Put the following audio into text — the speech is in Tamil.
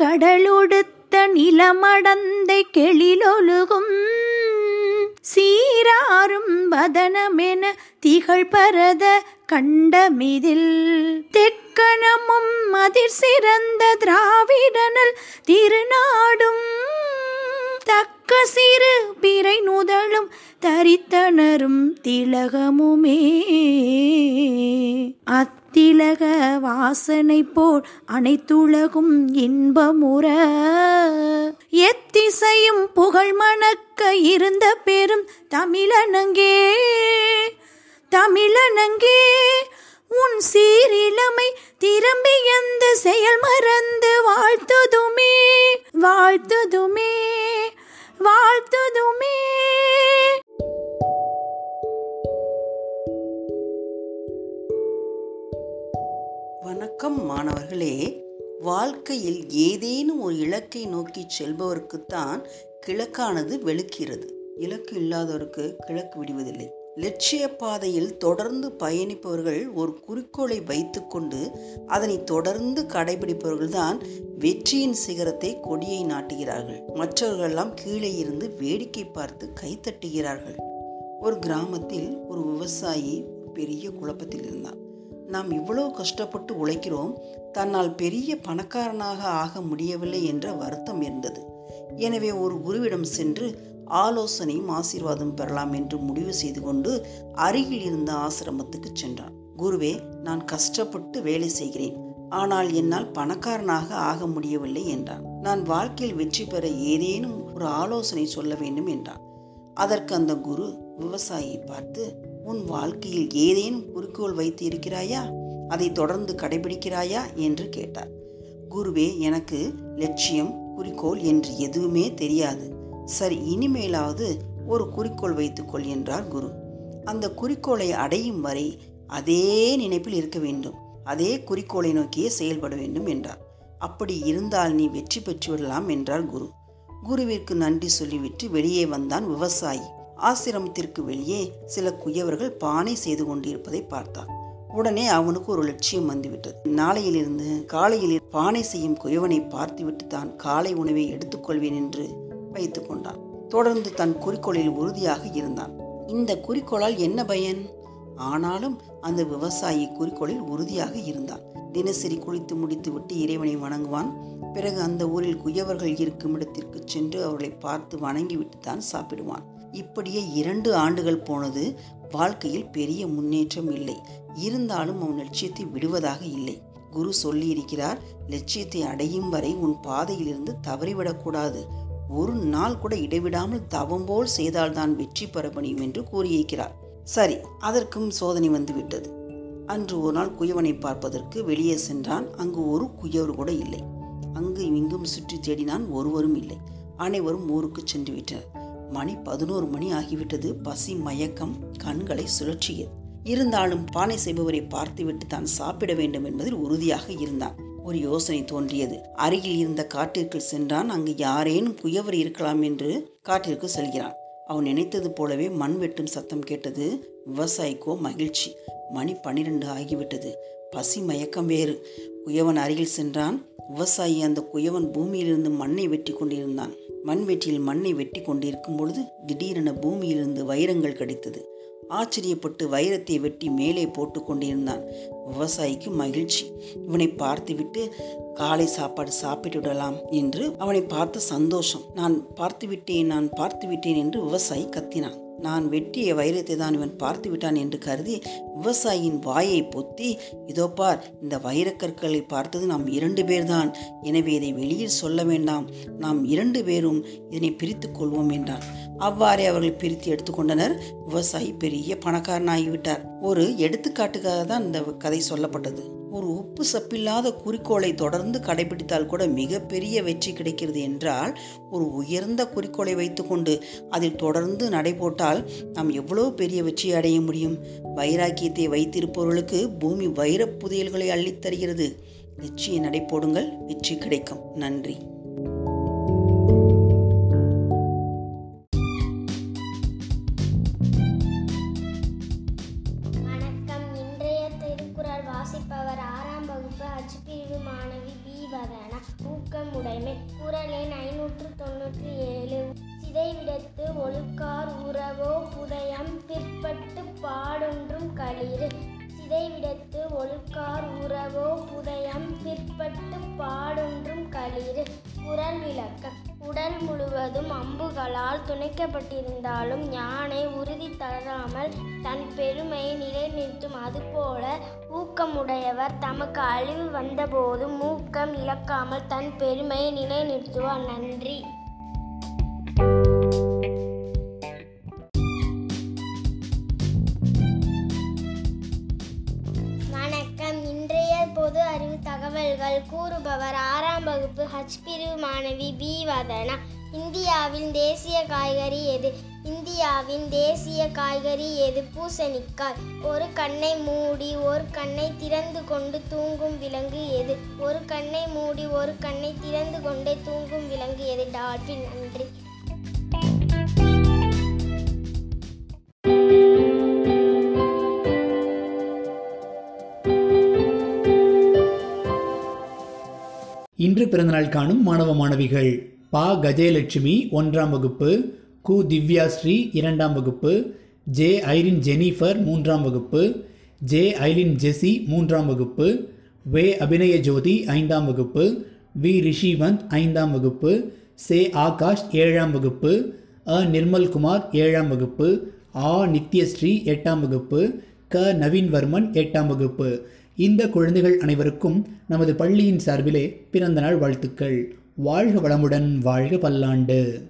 கடலொடுத்த நிலமடந்தை கெளிலொழுகும் சீராரும் வதனமென திகழ் பரத கண்டமிதில். தெக்கணமும் அதிர் சிறந்த திராவிடனல் திருநாடும் பிறை நுதலும் தரித்தனரும் திலகமுமே. அத்திலக வாசனை போல் அனைத்துலகும் இன்பமுற. எத்திசையும் புகழ் மணக்க இருந்த பெரும் தமிழனங்கே. தமிழனங்கே உன் சீரிழமை திரும்பி எந்த செயல் மறந்து வாழ்த்துதுமே. வாழ்த்துதுமே. வாழ்த்துதுமே. வணக்கம் மாணவர்களே. வாழ்க்கையில் ஏதேனும் ஒரு இலக்கை நோக்கி செல்பவருக்குத்தான் கிழக்கானது வெளுக்கிறது. இலக்கு இல்லாதவருக்கு கிழக்கு விடுவதில்லை. லட்சிய பாதையில் தொடர்ந்து பயணிப்பவர்கள் ஒரு குறிக்கோளை வைத்துக்கொண்டு அதனை தொடர்ந்து கடைபிடிப்பவர்கள்தான் வெற்றியின் சிகரத்தை கொடியை நாட்டுகிறார்கள். மற்றவர்களெல்லாம் கீழே இருந்து வேடிக்கை பார்த்து கைத்தட்டுகிறார்கள் ஒரு கிராமத்தில் ஒரு விவசாயி பெரிய குழப்பத்தில் இருந்தான். நாம் இவ்வளோ கஷ்டப்பட்டு உழைக்கிறோம் தன்னால் பெரிய பணக்காரனாக ஆக முடியவில்லை என்ற வருத்தம் இருந்தது. எனவே ஒரு குருவிடம் சென்று ஆலோசனையும் ஆசீர்வாதம் பெறலாம் என்று முடிவு செய்து கொண்டு அருகில் இருந்த ஆசிரமத்துக்கு சென்றான். குருவே நான் கஷ்டப்பட்டு வேலை செய்கிறேன். ஆனால் என்னால் பணக்காரனாக ஆக முடியவில்லை என்றான். நான் வாழ்க்கையில் வெற்றி பெற ஏதேனும் ஒரு ஆலோசனை சொல்ல வேண்டும் என்றான். அதற்கு அந்த குரு விவசாயியை பார்த்து உன் வாழ்க்கையில் ஏதேனும் குறிக்கோள் வைத்து இருக்கிறாயா அதை தொடர்ந்து கடைபிடிக்கிறாயா? என்று கேட்டார். குருவே எனக்கு லட்சியம் குறிக்கோள் என்று எதுவுமே தெரியாது. சரி இனிமேலாவது ஒரு குறிக்கோள் வைத்துக்கொள் என்றார் குரு. அந்த குறிக்கோளை அடையும் வரை அதே நினைப்பில் இருக்க வேண்டும். அதே குறிக்கோளை நோக்கியே செயல்பட வேண்டும் என்றார். அப்படி இருந்தால் நீ வெற்றி பெற்று விடலாம் என்றார் குரு. குருவிற்கு நன்றி சொல்லிவிட்டு வெளியே வந்தான் விவசாயி. ஆசிரமத்திற்கு வெளியே சில குயவர்கள் பானை செய்து கொண்டிருப்பதை பார்த்தான். உடனே அவனுக்கு ஒரு லட்சியம் வந்துவிட்டது. நாளையிலிருந்து காலையில் பானை செய்யும் குயவனை பார்த்துவிட்டு தான் காலை உணவை எடுத்துக்கொள்வேன் என்று வைத்து கொண்டான். தொடர்ந்து தன் குறிக்கோளில் உறுதியாக இருந்தான். இந்த குறிக்கோளால் என்ன பயன்? ஆனாலும் அந்த விவசாயி குறிக்கோளில் உறுதியாக இருந்தான். தினசரி குளித்து முடித்துவிட்டு இறைவனை வணங்குவான். பிறகு அந்த ஊரில் குயவர்கள் இருக்கும் இடத்திற்கு சென்று அவர்களை பார்த்து வணங்கிவிட்டு தான் சாப்பிடுவான். இப்படியே இரண்டு ஆண்டுகள் போனது வாழ்க்கையில் பெரிய முன்னேற்றம் இல்லை. இருந்தாலும் அவன் லட்சியத்தை விடுவதாக இல்லை. குரு சொல்லியிருக்கிறார் லட்சியத்தை அடையும் வரை உன் பாதையிலிருந்து தவறிவிடக்கூடாது ஒரு நாள் கூட இடைவிடாமல் தவம் போல் செய்தால்தான் வெற்றி பெற முடியும் என்று கூறியிருக்கிறார். சரி அதற்கும் சோதனை வந்துவிட்டது. அன்று ஒரு நாள் குயவனை பார்ப்பதற்கு வெளியே சென்றான். அங்கு ஒரு குயவர் கூட இல்லை. அங்கு இங்கும் சுற்றி தேடினான் ஒருவரும் இல்லை. அனைவரும் ஊருக்கு சென்று விட்டனர். மணி பதினோரு மணி ஆகிவிட்டது. பசி மயக்கம் கண்களை சுழற்றியது. இருந்தாலும் பானை செய்பவரை பார்த்துவிட்டு தான் சாப்பிட வேண்டும் என்பதில் உறுதியாக இருந்தான். ஒரு யோசனை தோன்றியது. அருகில் இருந்த காட்டிற்கு சென்றான். அங்கு யாரேனும் குயவர் இருக்கலாம் என்று காட்டிற்கு செல்கிறான். அவன் நினைத்தது போலவே மண் வெட்டும் சத்தம் கேட்டது. விவசாயிக்கோ மகிழ்ச்சி. மணி பன்னிரண்டு ஆகிவிட்டது. பசி மயக்கம் வேறு. குயவன் அருகில் சென்றான். விவசாயி அந்த குயவன் பூமியிலிருந்து மண்ணை வெட்டி கொண்டிருந்தான். மண்வெட்டியில் மண்ணை வெட்டி கொண்டிருக்கும் பொழுது திடீரென பூமியிலிருந்து வைரங்கள் கிடைத்தது. ஆச்சரியப்பட்டு வைரத்தை வெட்டி மேலே போட்டு கொண்டிருந்தான். விவசாயிக்கு மகிழ்ச்சி. இவனை பார்த்துவிட்டு காலை சாப்பாடு சாப்பிட்டு விடலாம் என்று அவனை பார்த்த சந்தோஷம். நான் பார்த்து விட்டேன் நான் பார்த்து விட்டேன் என்று விவசாயி கத்தினான். நான் வெட்டிய வைரத்தை தான் இவன் பார்த்து விட்டான் என்று கருதி விவசாயியின் வாயை பொத்தி இதோ பார் இந்த வைரக்கற்களை பார்த்தது நாம் இரண்டு பேர்தான். எனவே இதை வெளியில் சொல்ல வேண்டாம். நாம் இரண்டு பேரும் இதனை பிரித்து கொள்வோம் என்றான். அவ்வாறே அவர்கள் பிரித்து எடுத்துக்கொண்டனர் விவசாயி பெரிய பணக்காரனாகிவிட்டார். ஒரு எடுத்துக்காட்டுக்காக தான் இந்த கதை சொல்லப்பட்டது. ஒரு உப்பு சப்பில்லாத குறிக்கோளை தொடர்ந்து கடைபிடித்தால் கூட மிகப்பெரிய வெற்றி கிடைக்கிறது என்றால் ஒரு உயர்ந்த குறிக்கோளை வைத்துக்கொண்டு அதில் தொடர்ந்து நடைபோட்டால் நாம் எவ்வளவு பெரிய வெற்றி அடைய முடியும்? வைராக்கியத்தை வைத்திருப்பவர்களுக்கு பூமி வைரப் புதையல்களை அள்ளித் தருகிறது. வெற்றியை நடைபோடுங்கள் வெற்றி கிடைக்கும். நன்றி. உடைமை. குரல் ஐநூற்று தொண்ணூற்றி ஏழு சிதைவிடத்து ஒழுக்கார் உறவோ புதயம் பிற்பட்டு பாடொன்றும் களிறு. சிதைவிடத்து ஒழுக்கார் உறவோ புதயம் பிற்பட்டு பாடொன்றும் களிறு. குரல் விளக்கம். உடல் முழுவதும் அம்புகளால் துணைக்கப்பட்டிருந்தாலும் ஞானை உறுதி தளராமல் தன் பெருமையை நிலைநிறுத்தும். அதுபோல ஊக்கமுடையவர் தமக்கு அழிவு வந்தபோதும் ஊக்கம் இழக்காமல் தன் பெருமையை நிலைநிறுத்துவார். நன்றி. வணக்கம். இன்றைய பொது அறிவு தகவல்கள் கூறுபவர் ஆறாம் வகுப்பு ஹச் பிரிவு மாணவி பி. வதனா. இந்தியாவின் தேசிய காய்கறி எது? இந்தியாவின் தேசிய காய்கறி எது? பூசணிக்காய். ஒரு கண்ணை மூடி ஒரு கண்ணை திறந்து கொண்டு தூங்கும் விலங்கு எது? ஒரு கண்ணை மூடி ஒரு கண்ணை திறந்து கொண்டே தூங்கும் விலங்கு எது? டால்பின் நன்றி. இன்று பிறந்தநாள் காணும் மாணவ மாணவிகள் பா. கஜயலட்சுமி ஒன்றாம் வகுப்பு கு திவ்யா ஸ்ரீ இரண்டாம் வகுப்பு ஜே ஐரின் ஜெனிஃபர் மூன்றாம் வகுப்பு ஜே ஐலின் ஜெசி மூன்றாம் வகுப்பு வே அபிநய ஜோதி ஐந்தாம் வகுப்பு வி ரிஷிவந்த் ஐந்தாம் வகுப்பு சே ஆகாஷ் ஏழாம் வகுப்பு அ நிர்மல்குமார் ஏழாம் வகுப்பு ஆ நித்யஸ்ரீ எட்டாம் வகுப்பு க நவீன்வர்மன் எட்டாம் வகுப்பு. இந்த குழந்தைகள் அனைவருக்கும் நமது பள்ளியின் சார்பிலே பிறந்தநாள் வாழ்த்துக்கள். வாழ்க வளமுடன் வாழ்க பல்லாண்டு.